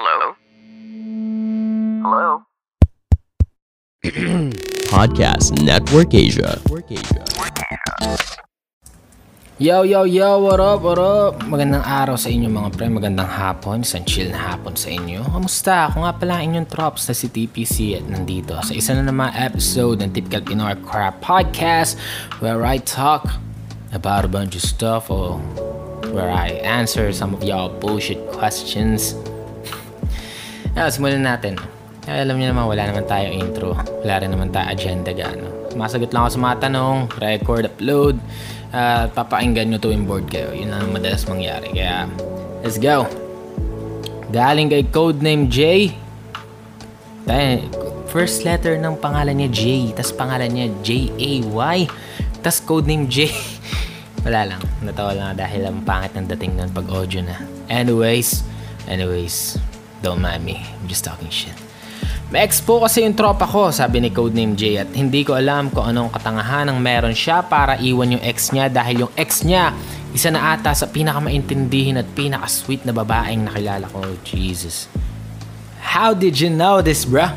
Hello? Hello? Podcast Network Asia. Yo, yo, yo, what up, what up? Magandang araw sa inyo mga pre, magandang hapon, isang chill na hapon sa inyo. Kamusta? Ako nga pala ang inyong trops na si TPC at nandito sa isa na naman episode ng Typical Pinoy Crap Podcast where I talk about a bunch of stuff or where I answer some of y'all bullshit questions. Ah, simulan natin. Ay, alam niyo naman, wala naman tayo intro. Wala rin naman tayo agenda gaano. Masagot lang ako sa mga tanong, record, upload, at papakinggan nyo to board kayo. Yun ang madalas mangyari. Kaya, let's go. Galing kay Codename J. Tayo, first letter ng pangalan niya J, tas pangalan niya J-A-Y, tas codename J. Wala lang. Natawa lang dahil ang pangit ng dating nun pag audio na. Anyways, anyways, don't mind me. I'm just talking shit. Ma-ex po kasi yung tropa ko, sabi ni Codename J at hindi ko alam kung anong katangahan ang meron siya para iwan yung ex niya dahil yung ex niya isa na ata sa pinakamaintindihin at pinaka-sweet na babaeng nakilala ko. Jesus. How did you know this, bruh?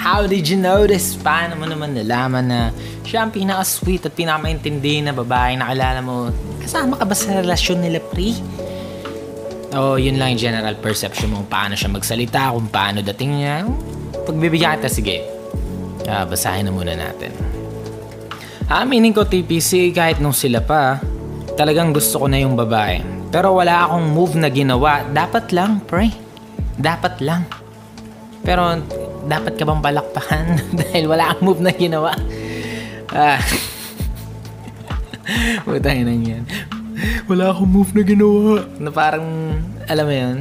How did you know this? Paano mo naman nalaman na siya ang pinaka-sweet at pinaka-maintindihin na babaeng nakilala mo? Kasama ka ba sa relasyon nila, pre? O yun lang yung general perception mo kung paano siya magsalita, kung paano dating niya. Pagbibigyan kita, sige. Ah, basahin na muna natin. Aminin ko TPC kahit nung sila pa, talagang gusto ko na yung babae. Pero wala akong move na ginawa. Dapat lang, pre. Dapat lang. Pero dapat ka bang balakpakan dahil wala akong move na ginawa? Ah. Putang ina yan. Wala akong move na ginawa. Na parang, alam mo yun,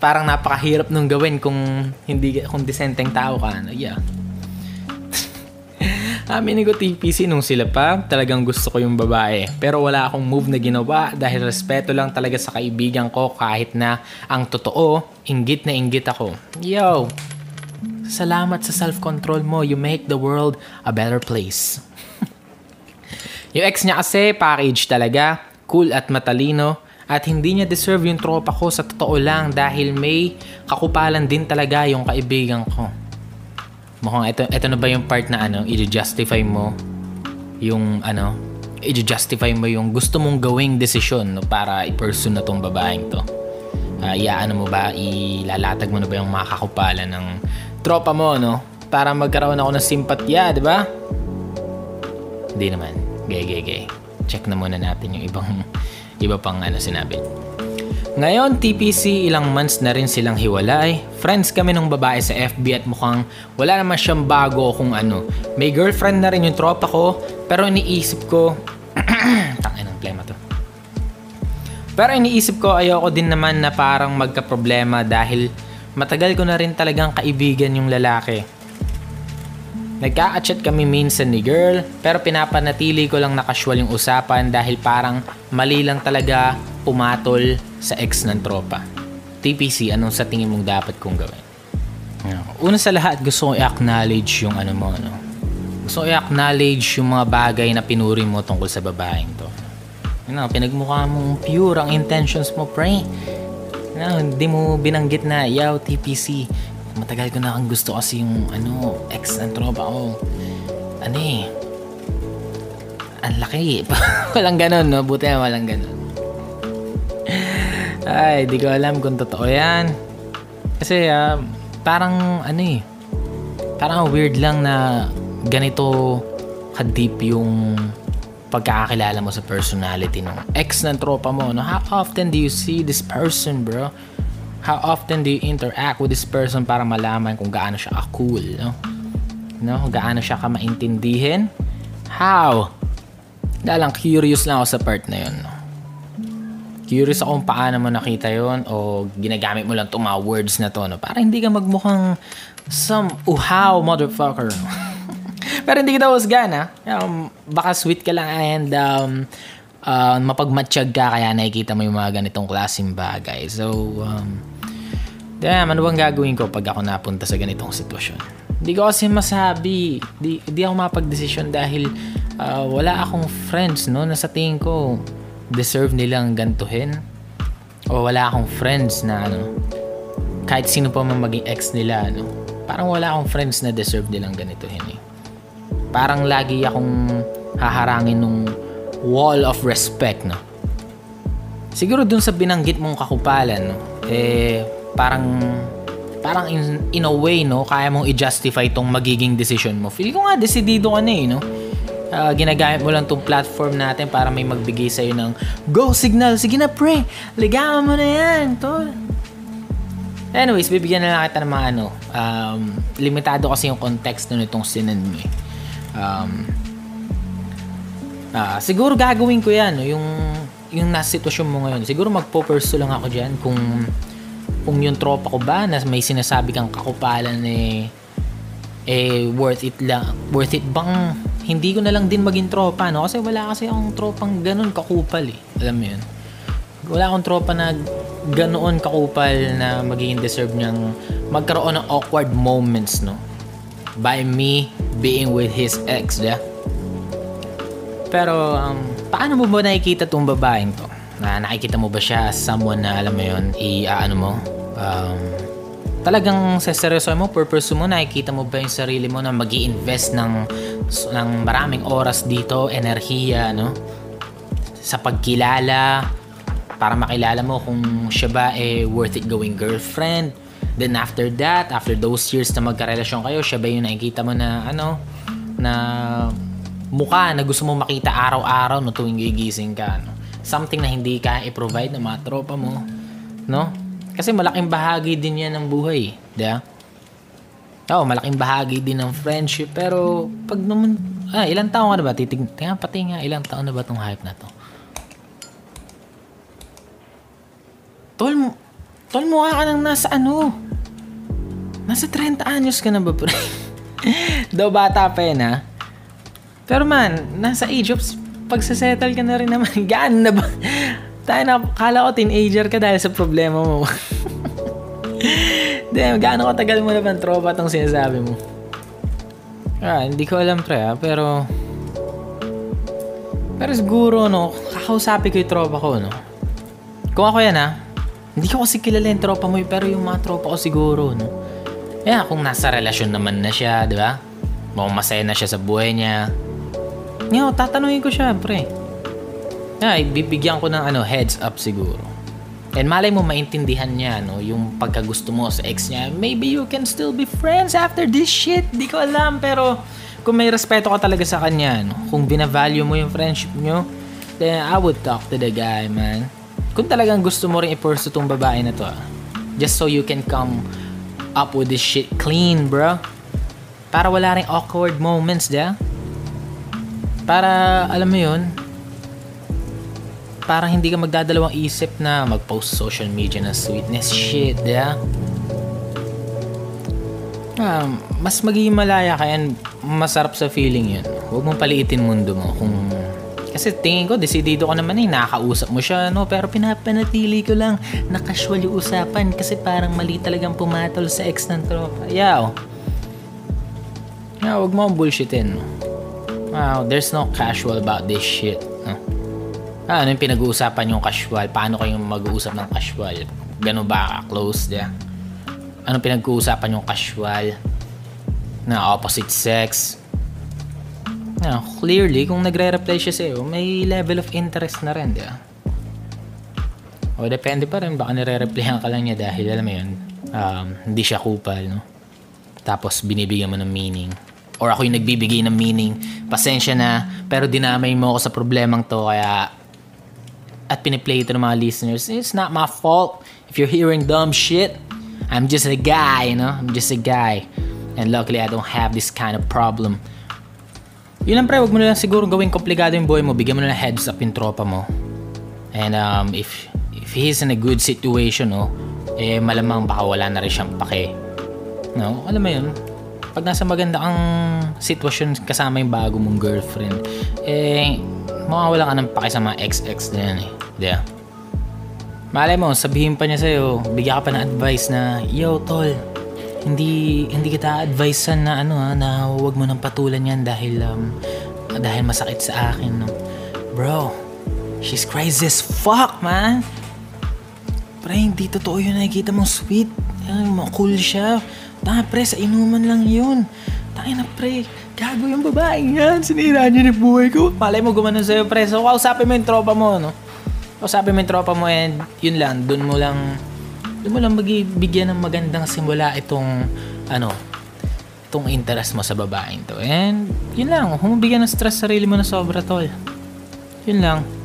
parang napakahirap nung gawin kung hindi kung disenteng tao ka. Ano, yeah. Aminin ko TPC nung sila pa, talagang gusto ko yung babae. Pero wala akong move na ginawa dahil respeto lang talaga sa kaibigan ko kahit na ang totoo, inggit na inggit ako. Yo! Salamat sa self-control mo. You make the world a better place. yung ex niya kasi, package talaga. Cool at matalino. At hindi niya deserve yung tropa ko sa totoo lang dahil may kakupalan din talaga yung kaibigan ko. Mukhang ito, ito na ba yung part na ano, i-justify mo yung ano, i-justify mo yung gusto mong gawing desisyon no, para i-pursue na tong babaeng to. Uh, iyaano mo ba, ilalatag mo na ba yung makakupalan ng tropa mo, no? Para magkaroon ako ng simpatya, di ba? Hindi naman. Gay, gay, gay. Check na muna natin yung ibang iba pang ano sinabi. Ngayon, TPC, ilang months na rin silang hiwalay. Friends kami ng babae sa FB at mukhang wala naman siyang bago kung ano. May girlfriend na rin yung tropa ko, pero iniisip ko... Tangin ng plema to. Pero iniisip ko ayoko din naman na parang magka-problema dahil matagal ko na rin talagang kaibigan yung lalaki. Nagka-chat kami minsan ni girl, pero pinapanatili ko lang na casual yung usapan dahil parang mali lang talaga pumatol sa ex ng tropa. TPC, anong sa tingin mong dapat kong gawin? Una sa lahat, gusto kong i-acknowledge yung ano mo, ano. Gusto kong i-acknowledge yung mga bagay na pinuri mo tungkol sa babaeng to. You know, pinagmukha mong pure ang intentions mo, pre. You know, hindi mo binanggit na, yaw, TPC, matagal ko na kang gusto kasi yung ano, ex ng tropa ko. Ano eh, ang laki. walang ganun, no? Buti na walang ganun. Ay, di ko alam kung totoo yan. Kasi, uh, parang, ano eh, parang weird lang na ganito ka-deep yung pagkakakilala mo sa personality ng ex ng tropa mo. No? How often do you see this person, bro? How often do you interact with this person para malaman kung gaano siya ka-cool, no? No? Gaano siya ka maintindihin? How? Dahil lang, curious lang ako sa part na yun, no? Curious ako kung paano mo nakita yon o ginagamit mo lang itong mga words na to, no? Para hindi ka magmukhang some uhaw motherfucker. Pero hindi kita husgan, ha? Um, baka sweet ka lang and um, uh, mapagmatsyag ka kaya nakikita mo yung mga ganitong klaseng bagay. So, um, damn, ano bang gagawin ko pag ako napunta sa ganitong sitwasyon? Hindi ko kasi masabi. Di, di ako mapag-desisyon dahil uh, wala akong friends, no? Na sa tingin ko, deserve nilang gantuhin. O wala akong friends na, ano, kahit sino pa man maging ex nila, no? Parang wala akong friends na deserve nilang ganitohin eh. Parang lagi akong haharangin nung wall of respect, no? Siguro dun sa binanggit mong kakupalan, no? Eh, parang parang in, in a way, no, kaya mong i-justify tong magiging decision mo. Feel ko nga, desidido ka na eh, no? Uh, ginagamit mo lang tong platform natin para may magbigay sa'yo ng go signal. Sige na, pre. Ligawan mo na yan, tol. Anyways, bibigyan na lang kita ng mga ano. Um, limitado kasi yung context na nitong sinend mo eh. Um, uh, siguro gagawin ko yan, no? yung, yung nasa sitwasyon mo ngayon. Siguro magpo-pursue lang ako dyan kung kung yung tropa ko ba na may sinasabi kang kakupalan eh eh worth it lang worth it bang hindi ko na lang din maging tropa no? Kasi wala kasi akong tropang ganun kakupal eh. Alam mo yun? Wala akong tropa na ganoon kakupal na magiging deserve niyang magkaroon ng awkward moments no? By me being with his ex yeah? Pero um, paano mo ba nakikita tong babaeng to na nakikita mo ba siya as someone na alam mo yun, i-ano mo, um, talagang sa seryoso mo, purpose mo, nakikita mo ba yung sarili mo na mag invest ng, ng maraming oras dito, enerhiya, no? Sa pagkilala, para makilala mo kung siya ba eh worth it going girlfriend. Then after that, after those years na magkarelasyon kayo, siya ba yung nakikita mo na ano, na mukha na gusto mo makita araw-araw no tuwing gigising ka, no? Something na hindi ka i-provide ng mga tropa mo, no? Kasi malaking bahagi din yan ng buhay, di ba? Oo, malaking bahagi din ng friendship, pero pag naman, ah, ilang taon ka na ba? Titig, tingnan pati nga, ilang taon na ba tong hype na to? Tol, tol mukha ka nang nasa ano? Nasa 30 anyos ka na ba, pre? Daw bata pa yan, ha? Pero man, nasa age of pagsasettle ka na rin naman, gaan na ba? Tayo na, kala ko teenager ka dahil sa problema mo. Damn, gaano tagal mo na bang tropa tong sinasabi mo? Ah, hindi ko alam pre ah, pero... Pero siguro, no, kakausapin ko yung tropa ko, no? Kung ako yan, ha? Hindi ko kasi kilala yung tropa mo, pero yung mga tropa ko siguro, no? Yeah, kung nasa relasyon naman na siya, di ba? Mukhang masaya na siya sa buhay niya. Yo, tatanungin ko siya, pre. Yeah, bibigyan ko ng ano, heads up siguro. And malay mo maintindihan niya no, yung pagkagusto mo sa ex niya. Maybe you can still be friends after this shit. Di ko alam pero kung may respeto ka talaga sa kanya, no, kung binavalue mo yung friendship nyo, then I would talk to the guy, man. Kung talagang gusto mo rin i-pursue tong babae na to, ah, just so you can come up with this shit clean, bro. Para wala rin awkward moments, yeah? Para, alam mo yun, para hindi ka magdadalawang isip na mag-post social media ng sweetness shit, yeah? Ah, mas magiging malaya ka yan, masarap sa feeling yun. Huwag mong paliitin mundo mo kung... Kasi tingin ko, desidido ko naman eh, nakakausap mo siya, no? Pero pinapanatili ko lang na casual yung usapan kasi parang mali talagang pumatol sa ex ng tropa. Yaw. Yeah, huwag mo ang bullshitin, no? Wow, there's no casual about this shit. No? Ah, ano yung pinag-uusapan yung casual? Paano kayong mag-uusap ng casual? Gano'n ba close dia? Ano pinag-uusapan yung casual? Na opposite sex? No, clearly, kung nagre-reply siya sa'yo, may level of interest na rin, di ba? O, depende pa rin. Baka nire-replyan ka lang niya dahil, alam mo yun, um, hindi siya kupal, no? Tapos, binibigyan mo ng meaning or ako yung nagbibigay ng meaning. Pasensya na, pero dinamay mo ako sa problemang to, kaya at piniplay ito ng mga listeners. It's not my fault if you're hearing dumb shit. I'm just a guy, you know? I'm just a guy. And luckily, I don't have this kind of problem. Yun lang pre, wag mo na lang siguro gawing komplikado yung buhay mo. Bigyan mo na lang heads up yung tropa mo. And um, if if he's in a good situation, no, eh malamang baka wala na rin siyang pake. No, alam mo yun, pag nasa maganda ang sitwasyon kasama yung bago mong girlfriend, eh, mawawala ka ng paki sa mga ex-ex na yan eh. Di ba? Malay mo, sabihin pa niya sa'yo, bigyan ka pa ng advice na, Yo, tol, hindi hindi kita advisean na ano ha, na huwag mo nang patulan yan dahil um, dahil masakit sa akin. No? Bro, she's crazy as fuck, man. Pre, hindi totoo yun nakikita mong sweet. Mo, cool siya. Tanga pre, sa inuman lang yun. Tangin na pre, gago yung babae yan. Sinira niya yung buhay ko. Malay mo gumano sa'yo pre. So kausapin mo yung tropa mo, no? Kausapin mo yung tropa mo and yun lang, dun mo lang, dun mo lang magbibigyan ng magandang simula itong, ano, itong interest mo sa babaeng to. And yun lang, humabigyan ng stress sa sarili mo na sobra tol. Yun lang.